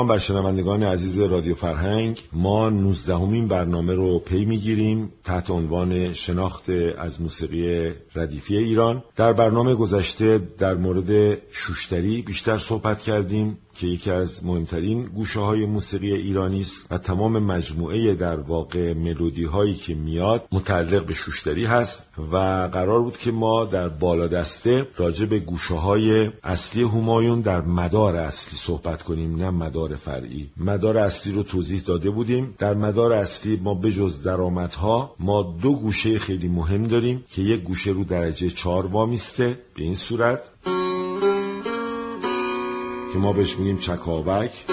سلام بر شنوندگان عزیز رادیو فرهنگ. ما 19 برنامه رو پی می‌گیریم. تحت عنوان شناخت از موسیقی ردیفی ایران. در برنامه گذشته در مورد شوشتری بیشتر صحبت کردیم که یکی از مهمترین گوشه های موسیقی ایرانی است و تمام مجموعه در واقع ملودی هایی که میاد متعلق به شوشتری هست و قرار بود که ما در بالا دسته راجع به گوشه های اصلی همایون در مدار اصلی صحبت کنیم نه مدار فرعی. مدار اصلی رو توضیح داده بودیم. در مدار اصلی ما به جز درآمدها ما دو گوشه خیلی مهم داریم که یک گوشه رو درجه چهار وامیسته به این صورت که ما بهش میگیم چکاوک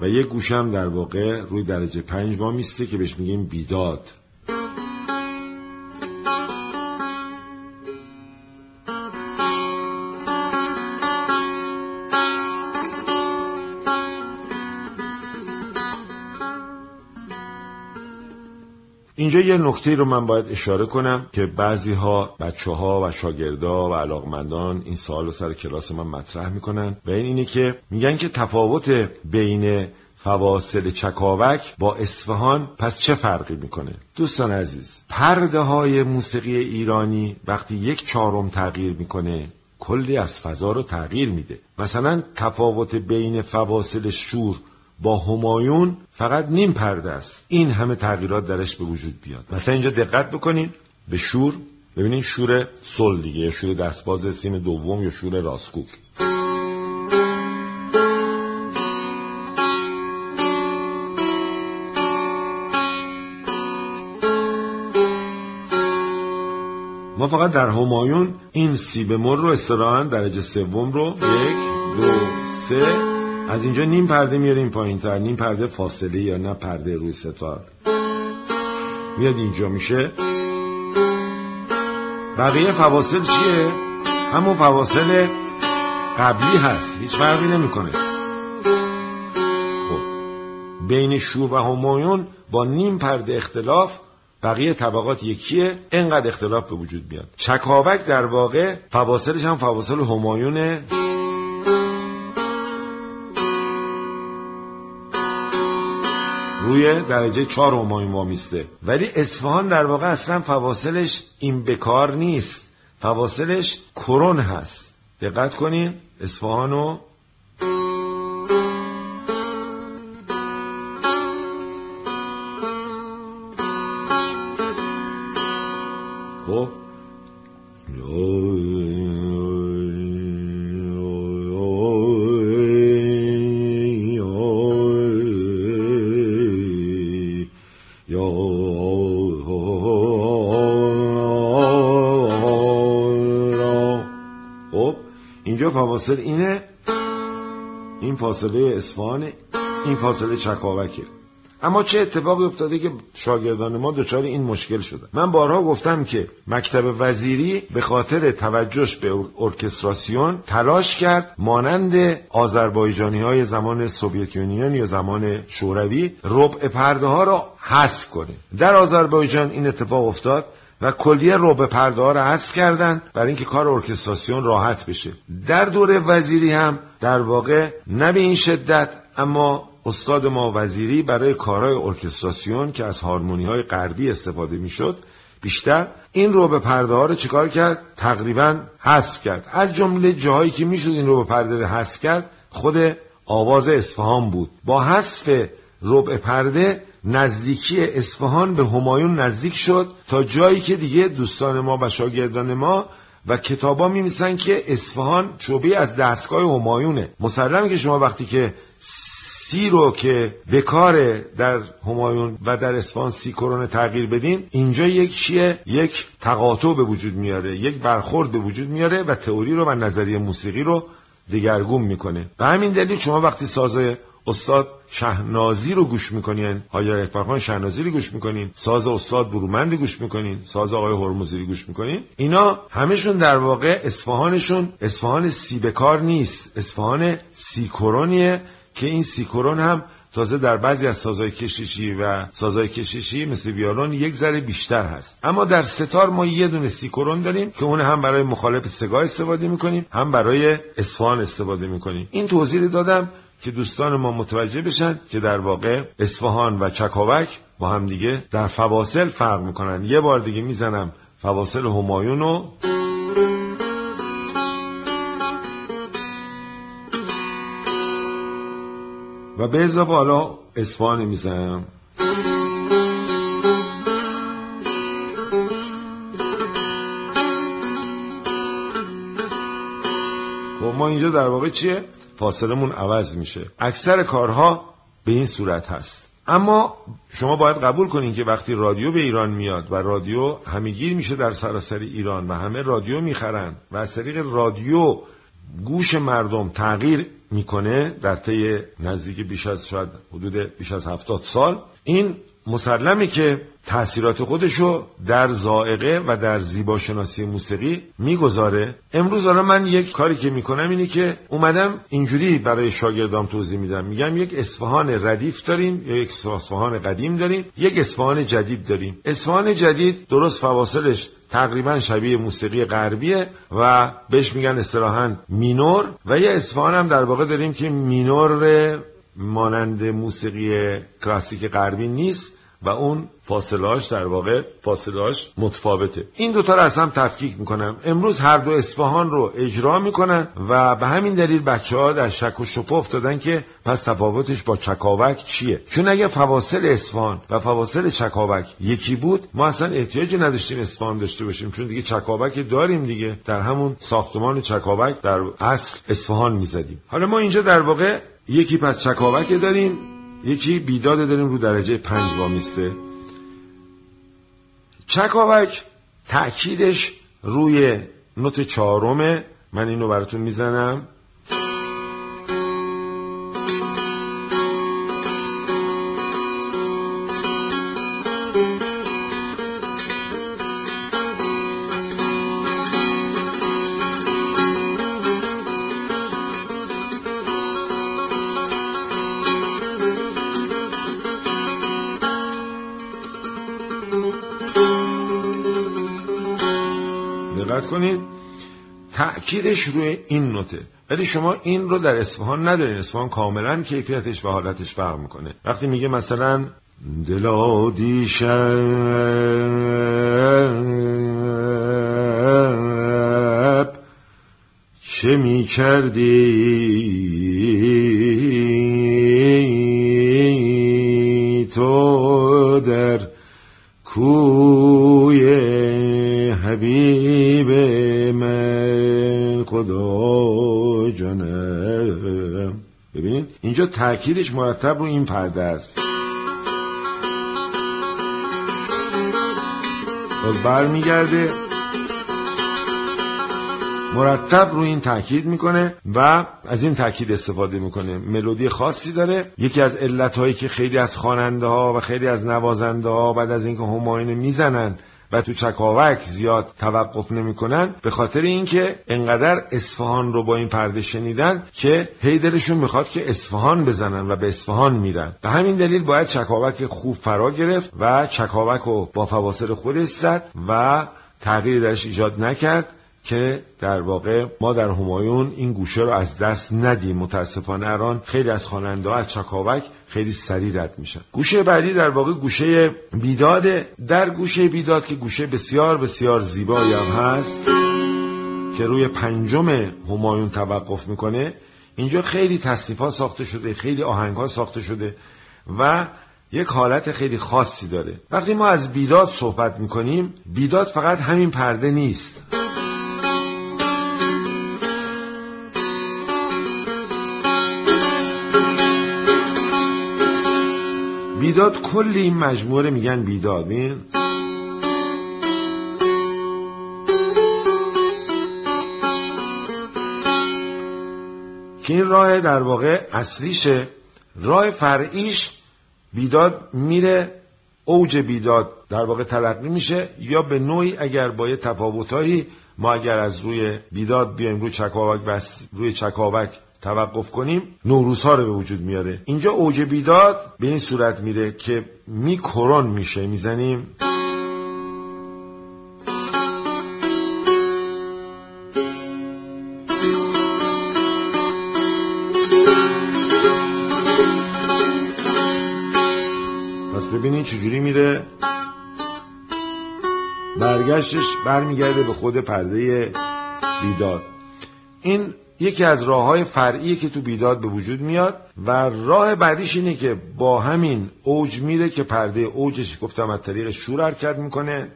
و یک گوشم در واقع روی درجه پنج وامیسته که بهش میگیم بیداد. اینجا یه نکته رو من باید اشاره کنم که بعضی ها بچه ها و شاگردا و علاقمندان این سوال رو سر کلاس من مطرح می‌کنن و این اینه که میگن که تفاوت بین فواصل چکاوک با اصفهان پس چه فرقی می‌کنه؟ دوستان عزیز پرده های موسیقی ایرانی وقتی یک چهارم تغییر می‌کنه کلی از فضا رو تغییر میده. مثلا تفاوت بین فواصل شور با همایون فقط نیم پرده است. این همه تغییرات درش به وجود بیاد. مثلا اینجا دقت بکنین. به شور. ببینین شور سل دیگه یا شور دستباز سیم دوم یا شور راسکوک. ما فقط در همایون این سی بمول رو استراحن درجه سوم رو یک دو سه از اینجا نیم پرده میاریم پایین تر. نیم پرده فاصله یا نه پرده روی ستار میاد اینجا میشه. بقیه فواصل چیه؟ همون فواصل قبلی هست. هیچ فرقی نمی‌کنه. خب. بین شور و همایون با نیم پرده اختلاف بقیه طبقات یکیه. انقدر اختلاف به وجود میاد. چکاوک در واقع فواصلش هم فواصل همایونه. روی درجه چهار همایون وامیسته ولی اصفهان در واقع اصلا فواصلش این بکار نیست. فواصلش کرون هست. دقت کنین اصفهانو خب فاصل اینه. این فاصله اصفهانه این فاصله چکاوکه. اما چه اتفاقی افتاده که شاگردان ما دچار این مشکل شده من بارها گفتم که مکتب وزیری به خاطر توجهش به ارکستراسیون تلاش کرد مانند آذربایجانی های زمان سوویت یا زمان شوروی ربع پرده ها را حذف کنه. در آذربایجان این اتفاق افتاد. و کلیه رو به پرده ها رو حذف کردن برای اینکه کار ارکستراسیون راحت بشه. در دور وزیری هم در واقع نه به این شدت اما استاد ما وزیری برای کارهای ارکستراسیون که از هارمونی های غربی استفاده می‌شد بیشتر این رو به پرده ها رو چیکار کرد؟ تقریبا حذف کرد. از جمله جاهایی که می‌شد این رو به پرده رو حذف کرد خود آواز اصفهان بود. با حذف ربع پرده نزدیکی اصفهان به همایون نزدیک شد تا جایی که دیگه دوستان ما و شاگردان ما و کتابا میمیسن که اصفهان چوبه از دستگاه همایونه. مسلمه که شما وقتی که سی رو که بکار در همایون و در اصفهان سی کرونه تغییر بدین اینجا یک چیه؟ یک تقاطع به وجود میاره یک برخورد به وجود میاره و تئوری رو و نظریه موسیقی رو دگرگون می‌کنه. به همین دلیل شما وقتی ساز استاد شهنازی رو گوش می‌کنین؟ حاجر اکبرخان شهنازی رو گوش می‌کنین؟ ساز استاد برومند گوش می‌کنین؟ ساز آقای هرمزی رو گوش می‌کنین؟ اینا همشون در واقع اصفهانشون. اصفهان سی بکار نیست. اصفهان سی کرونیه که این سی کرون هم تازه در بعضی از سازهای کشیشی و سازهای کشیشی مثل ویالون یک ذره بیشتر هست. اما در ستار ما یه دونه سیکورون داریم که اون هم برای مخالف سگاه استفاده می‌کنیم هم برای اصفهان استفاده می‌کنیم. این توضیح دادم. که دوستان ما متوجه بشن که در واقع اصفهان و چکاوک با هم دیگه در فواصل فرق می‌کنن. یه بار دیگه می‌زنم فواصل همایون و و به اضافه حالا اصفهان می‌زنم. خب ما اینجا در واقع چیه؟ فاصلمون عوض میشه. اکثر کارها به این صورت هست. اما شما باید قبول کنین که وقتی رادیو به ایران میاد و رادیو همگیر میشه در سراسر ایران و همه رادیو می‌خرن و از طریق رادیو گوش مردم تغییر می‌کنه در طی نزدیک بیش از شاید حدود بیش از هفتاد سال این مسلمه که تاثیرات خودشو در زائقه و در زیباشناسی موسیقی می‌گذاره. امروز حالا من یک کاری که می‌کنم اینه که اومدم اینجوری برای شاگردام توضیح میدم. میگم یک اصفهان ردیف داریم یا یک اصفهان قدیم داریم یک اصفهان جدید داریم. اصفهان جدید درست فواصلش تقریبا شبیه موسیقی غربیه و بهش میگن اصطلاحا مینور و یه اصفهان هم در واقع داریم که مینور مانند موسیقی کلاسیک غربی نیست و اون فاصلاش در واقع فاصلاش متفاوته. این دوتا رو از هم تفکیک می‌کنم. امروز هر دو اصفهان رو اجرا می‌کنن و به همین دلیل بچه ها در شک و شپه افتادن که پس تفاوتش با چکاوک چیه؟ چون اگه فواصل اصفهان و فواصل چکاوک یکی بود ما اصلا احتیاجی نداشتیم اصفهان داشته باشیم چون دیگه چکاوک داریم دیگه. در همون ساختمان چکاوک در اصل اصفهان می‌زدیم. حالا ما اینجا در واقع یکی پس چکاوک داریم یکی بیداد داریم رو درجه پنج وامیسته. چکاوک تأکیدش روی نوت چهارمه من اینو براتون می‌زنم. دقت کنید تأکیدش روی این نوته ولی شما این رو در اصفهان ندارین. اصفهان کاملا کیفیتش و حالتش فرق می‌کنه. وقتی میگه مثلا دلا دیشب چه می‌کردی؟ اینجا تاکیدش مرتب رو این پرده است. باز برمیگرده. مرتب رو این تاکید می‌کنه و از این تاکید استفاده می‌کنه. ملودی خاصی داره. یکی از علتهایی که خیلی از خواننده ها و خیلی از نوازنده ها بعد از اینکه هماینه می‌زنن و تو چکاوک زیاد توقف نمی‌کنن به خاطر اینکه انقدر اصفهان رو با این پرده شنیدن که هی دلشون می‌خواد که اصفهان بزنن و به اصفهان میرن. به همین دلیل باید چکاوک خوب فرا گرفت و چکاوک رو با فواصل خودش زد و تغییر درش ایجاد نکرد. که در واقع ما در همایون این گوشه رو از دست ندیم. متاسفانه الان خیلی از خواننده از چکاوک خیلی سریع رد میشن. گوشه بعدی در واقع گوشه بیداده. در گوشه بیداد که گوشه بسیار بسیار زیبایی هم هست که روی پنجم همایون توقف می‌کنه اینجا خیلی تصنیف ساخته شده خیلی آهنگ ها ساخته شده و یک حالت خیلی خاصی داره. وقتی ما از بیداد صحبت می‌کنیم بیداد فقط همین پرده نیست. بیداد کل این مجموعه میگن بیداد بین که این راه در واقع اصلیشه. راه فرعیش بیداد میره اوج بیداد در واقع تلقی میشه یا به نوعی اگر با یه تفاوتهایی ما اگر از روی بیداد بیایم روی چکاوک بس روی چکاوک توقف کنیم نوروزها رو به وجود میاره. اینجا اوج بیداد به این صورت میره که میکرون میشه می‌زنیم. پس ببینید چجوری میره. برگشتش برمیگرده به خود پرده بیداد. این یکی از راه های فرعیه که تو بیداد به وجود میاد و راه بعدیش اینه که با همین اوج میره که پرده اوجش گفتم از طریق شور حرکت می‌کنه.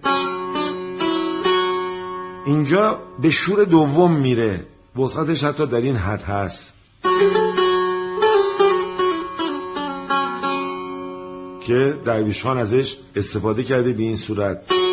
اینجا به شور دوم میره. وسعتش حتی در این حد هست. که درویشان ازش استفاده کرده به این صورت.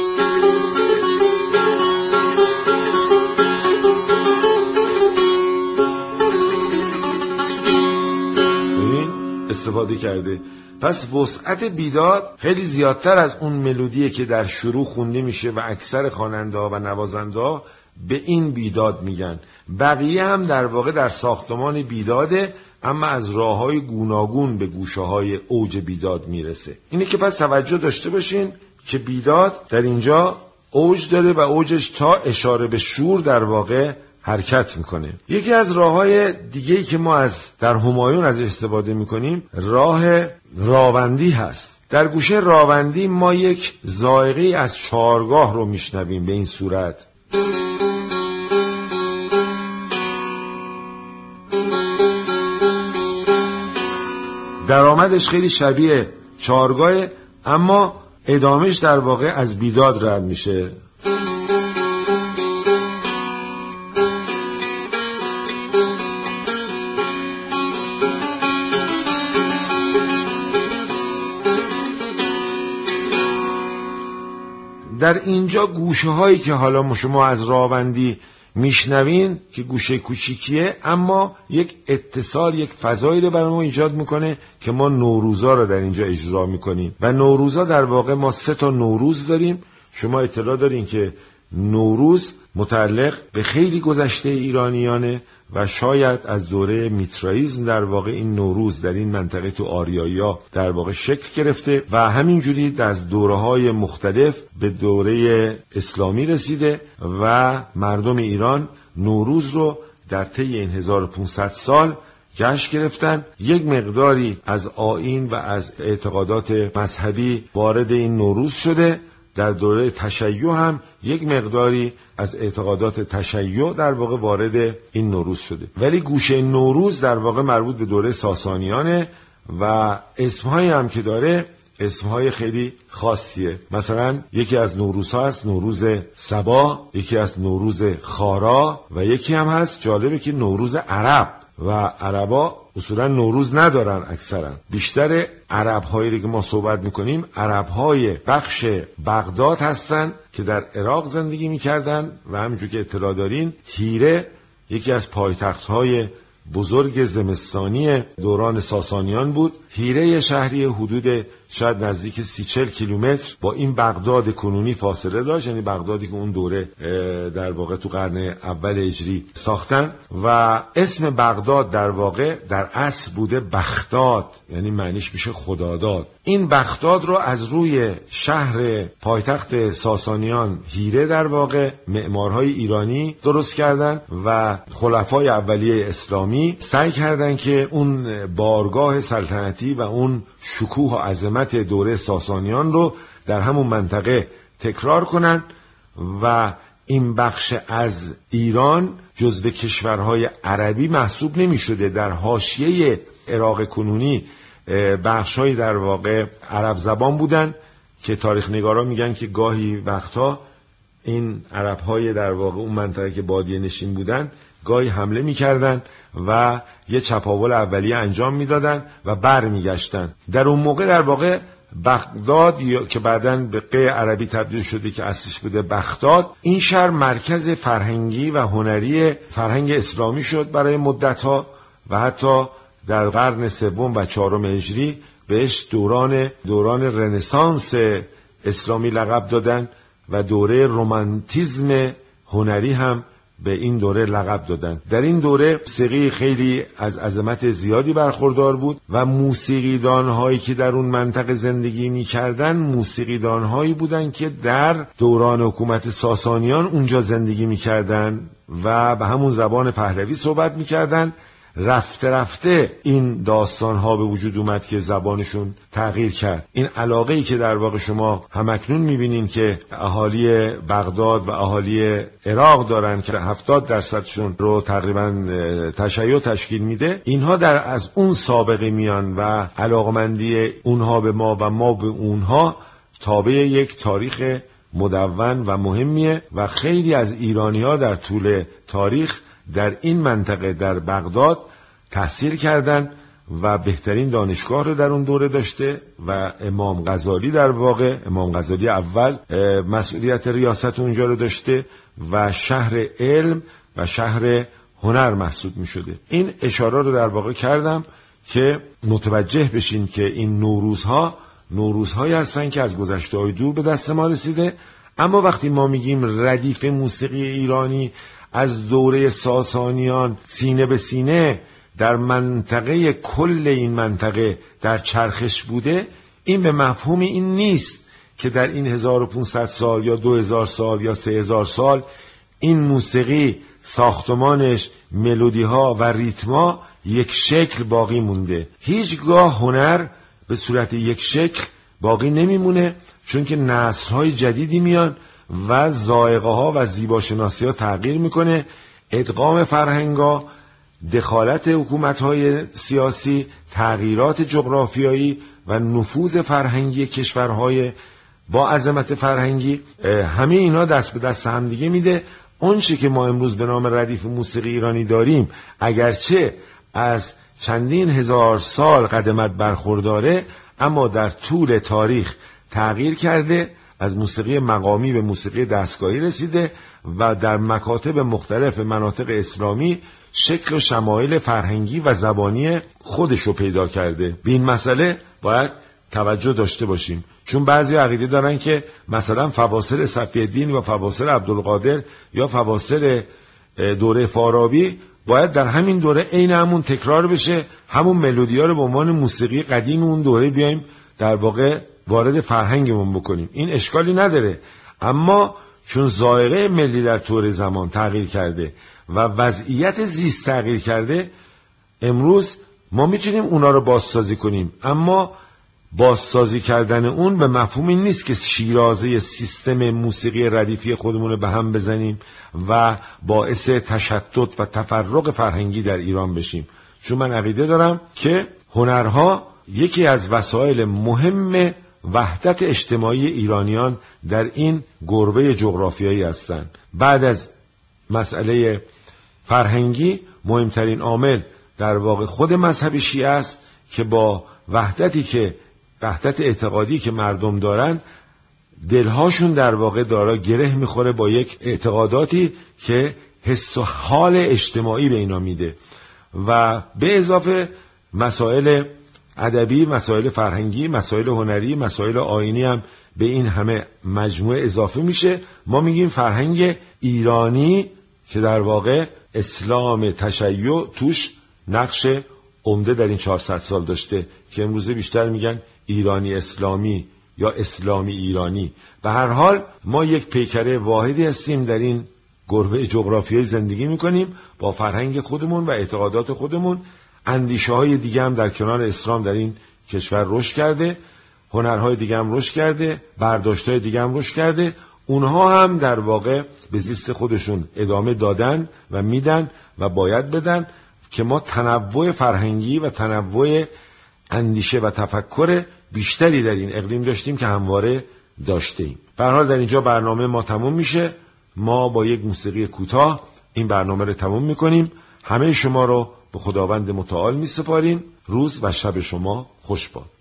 استفاده کرده. پس وسعت بیداد خیلی زیادتر از اون ملودیه که در شروع خونده میشه و اکثر خواننده و نوازنده به این بیداد میگن. بقیه هم در واقع در ساختمان بیداده اما از راه های گوناگون به گوشه های اوج بیداد می‌رسه. اینه که پس توجه داشته باشین که بیداد در اینجا اوج داره و اوجش تا اشاره به شور در واقع حرکت می‌کنه یکی از راه های دیگه که ما از در همایون از استفاده می‌کنیم راه راوندی هست. در گوشه راوندی ما یک زائقه از چارگاه رو میشنویم به این صورت. درآمدش خیلی شبیه چارگاه اما ادامش در واقع از بیداد رد میشه. در اینجا گوشه هایی که حالا شما از راوندی میشنوین که گوشه کوچیکیه اما یک اتصال یک فضایی رو برای ما ایجاد می‌کنه که ما نوروزا رو در اینجا اجرا می‌کنیم. و نوروزا در واقع ما سه تا نوروز داریم. شما اطلاع دارین که نوروز متعلق به خیلی گذشته ایرانیانه و شاید از دوره میترائیزم در واقع این نوروز در این منطقه تو آریایا در واقع شکل گرفته و همینجوری از دوره های مختلف به دوره اسلامی رسیده و مردم ایران نوروز رو در طی این 1500 سال جشن گرفتن. یک مقداری از آین و از اعتقادات مذهبی وارد این نوروز شده. در دوره تشیع هم یک مقداری از اعتقادات تشیع در واقع وارد این نوروز شده. ولی گوشه نوروز در واقع مربوط به دوره ساسانیانه و اسمهایی هم که داره اسمهای خیلی خاصیه. مثلا یکی از نوروزها هست نوروز سبا یکی از نوروز خارا و یکی هم هست جالبه که نوروز عرب. و عربا اصولا نوروز ندارن اکثرا. بیشتر عرب هایی که ما صحبت می‌کنیم عرب های بخش بغداد هستن که در عراق زندگی می‌کردن و همینجور که اطلاع دارین هیره یکی از پایتخت های بزرگ زمستانی دوران ساسانیان بود. هیره شهری حدود شاید نزدیک سی چل کیلومتر با این بغداد کنونی فاصله داشت یعنی بغدادی که اون دوره در واقع تو قرن اول اجری ساختن و اسم بغداد در واقع در اصل بوده بختاد یعنی معنیش میشه خداداد. این بغداد رو از روی شهر پایتخت ساسانیان هیره در واقع معمارهای ایرانی درست کردن و خلفای اولیه اسلامی سعی کردن که اون بارگاه سلطنتی و اون شکوه و عظمت دوره ساسانیان رو در همون منطقه تکرار کنن و این بخش از ایران جزو کشورهای عربی محسوب نمی شده در حاشیه عراق کنونی بخشهایی در واقع عرب زبان بودن که تاریخ نگارا میگن که گاهی وقتها این عرب های در واقع اون منطقه که بادیه نشین بودن گاهی حمله می‌کردن. و یه چپاول اولیه انجام می‌دادن و برمیگشتن. در اون موقع در واقع بغداد که بعدا به قه عربی تبدیل شده که اصلش بوده بغداد این شهر مرکز فرهنگی و هنری فرهنگ اسلامی شد برای مدتها و حتی در قرن سوم و چهارم هجری بهش دوران دوران رنسانس اسلامی لقب دادن و دوره رومانتیزم هنری هم به این دوره لقب دادن. در این دوره موسیقی خیلی از عظمت زیادی برخوردار بود و موسیقیدان هایی که در اون منطقه زندگی می‌کردن موسیقیدان هایی بودن که در دوران حکومت ساسانیان اونجا زندگی می‌کردن و به همون زبان پهلوی صحبت می‌کردن. رفته رفته این داستان ها به وجود اومد که زبانشون تغییر کرد. این علاقه ای که در واقع شما همکنون می‌بینین که اهالی بغداد و اهالی عراق دارن که هفتاد درصدشون رو تقریبا تشیع تشکیل میده اینها در از اون سابقه میان و علاقمندی اونها به ما و ما به اونها تابع یک تاریخ مدون و مهمیه و خیلی از ایرانی ها در طول تاریخ در این منطقه در بغداد تحصیل کردند و بهترین دانشگاه رو در اون دوره داشته و امام غزالی در واقع امام غزالی اول مسئولیت ریاست اونجا رو داشته و شهر علم و شهر هنر محسوب می شده این اشاره رو در واقع کردم که متوجه بشین که این نوروزها نوروزهایی هستن که از گذشته های دور به دست ما رسیده اما وقتی ما میگیم ردیف موسیقی ایرانی از دوره ساسانیان سینه به سینه در منطقه کل این منطقه در چرخش بوده این به مفهوم این نیست که در این 1500 سال یا 2000 سال یا 3000 سال این موسیقی ساختمانش ملودی ها و ریتما یک شکل باقی مونده. هیچگاه هنر به صورت یک شکل باقی نمیمونه چون که نسل های جدیدی میان و زائقه ها و زیباشناسی ها تغییر می‌کنه. ادغام فرهنگا دخالت حکومت های سیاسی تغییرات جغرافیایی و نفوذ فرهنگی کشورهای با عظمت فرهنگی همه اینا دست به دست هم دیگه میده اونچه که ما امروز به نام ردیف موسیقی ایرانی داریم اگرچه از چندین هزار سال قدمت برخورداره اما در طول تاریخ تغییر کرده. از موسیقی مقامی به موسیقی دستگاهی رسیده و در مکاتب مختلف مناطق اسلامی شکل و شمایل فرهنگی و زبانی خودش رو پیدا کرده. به این مسئله باید توجه داشته باشیم. چون بعضی عقیده دارن که مثلا فواصل صفی الدین و فواصل عبدالقادر یا فواصل دوره فارابی باید در همین دوره عین همون تکرار بشه همون ملودی ها رو به عنوان موسیقی قدیم اون دوره بیایم در واقع وارد فرهنگمون بکنیم. این اشکالی نداره. اما چون زائقه ملی در طور زمان تغییر کرده و وضعیت زیست تغییر کرده امروز ما می‌تونیم اونا رو بازسازی کنیم. اما بازسازی کردن اون به مفهوم این نیست که شیرازه سیستم موسیقی ردیفی خودمون رو به هم بزنیم و باعث تشتت و تفرق فرهنگی در ایران بشیم. چون من عقیده دارم که هنرها یکی از وسایل مهم وحدت اجتماعی ایرانیان در این گربه جغرافیایی هستند. بعد از مسئله فرهنگی مهمترین عامل در واقع خود مذهب شیعه است که با وحدتی که وحدت اعتقادی که مردم دارن دلهاشون در واقع دارا گره می‌خوره با یک اعتقاداتی که حس و حال اجتماعی به اینا میده. و به اضافه مسائل ادبی مسائل فرهنگی مسائل هنری مسائل آینی هم به این همه مجموعه اضافه میشه. ما میگیم فرهنگ ایرانی که در واقع اسلام تشیع توش نقش عمده در این 400 سال داشته که امروزه بیشتر میگن ایرانی اسلامی یا اسلامی ایرانی. به هر حال ما یک پیکره واحدی هستیم در این گربه جغرافیایی زندگی می‌کنیم با فرهنگ خودمون و اعتقادات خودمون. اندیشه های دیگه هم در کنار اسلام در این کشور رشد کرده هنرهای دیگه هم رشد کرده برداشت های دیگه هم رشد کرده. اونها هم در واقع به زیست خودشون ادامه دادن و میدن و باید بدن که ما تنوع فرهنگی و تنوع اندیشه و تفکر بیشتری در این اقلیم داشتیم که همواره داشتیم به حال در اینجا برنامه ما تموم میشه. ما با یک موسیقی کوتاه این برنامه رو تموم می‌کنیم. همه شما رو به خداوند متعال می سپاریم روز و شب شما خوش باد.